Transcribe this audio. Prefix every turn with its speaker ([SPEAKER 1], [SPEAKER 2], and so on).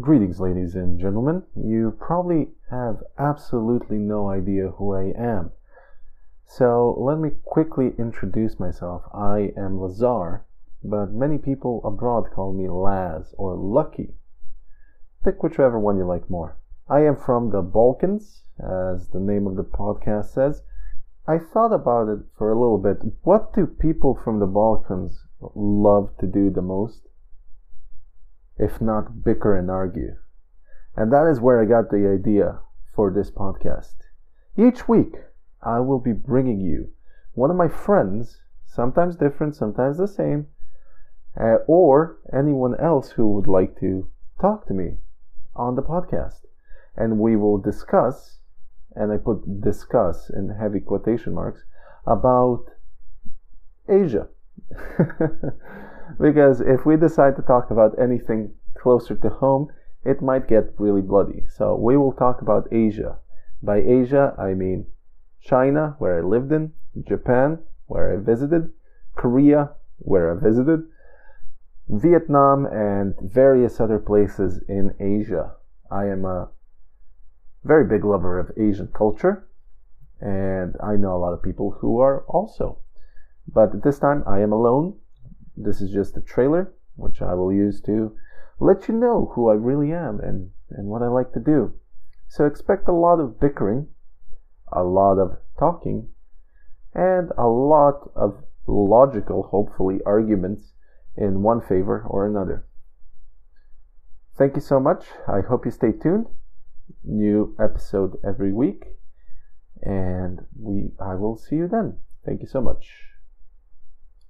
[SPEAKER 1] Greetings, ladies and gentlemen. You probably have absolutely no idea who I am. So let me quickly introduce myself. I am Lazar, but many people abroad call me Laz or Lucky. Pick whichever one you like more. I am from the Balkans, as the name of the podcast says. I thought about it for a little bit. What do people from the Balkans love to do the most? If not bicker and argue. And that is where I got the idea for this podcast. Each week, I will be bringing you one of my friends, sometimes different, sometimes the same, uh, or anyone else who would like to talk to me on the podcast. And we will discuss, and I put discuss in heavy quotation marks, about Asia. because if we decide to talk about anything closer to home, it might get really bloody. So we will talk about Asia. By Asia, I mean China, where I lived in, Japan, where I visited, Korea, where I visited, Vietnam, and various other places in Asia. I am a very big lover of Asian culture, and I know a lot of people who are also. But this time I am alone this is just a trailer, which I will use to let you know who I really am and, and what I like to do. So expect a lot of bickering, a lot of talking, and a lot of logical, hopefully, arguments in one favor or another. Thank you so much. I hope you stay tuned. New episode every week. And we I will see you then. Thank you so much.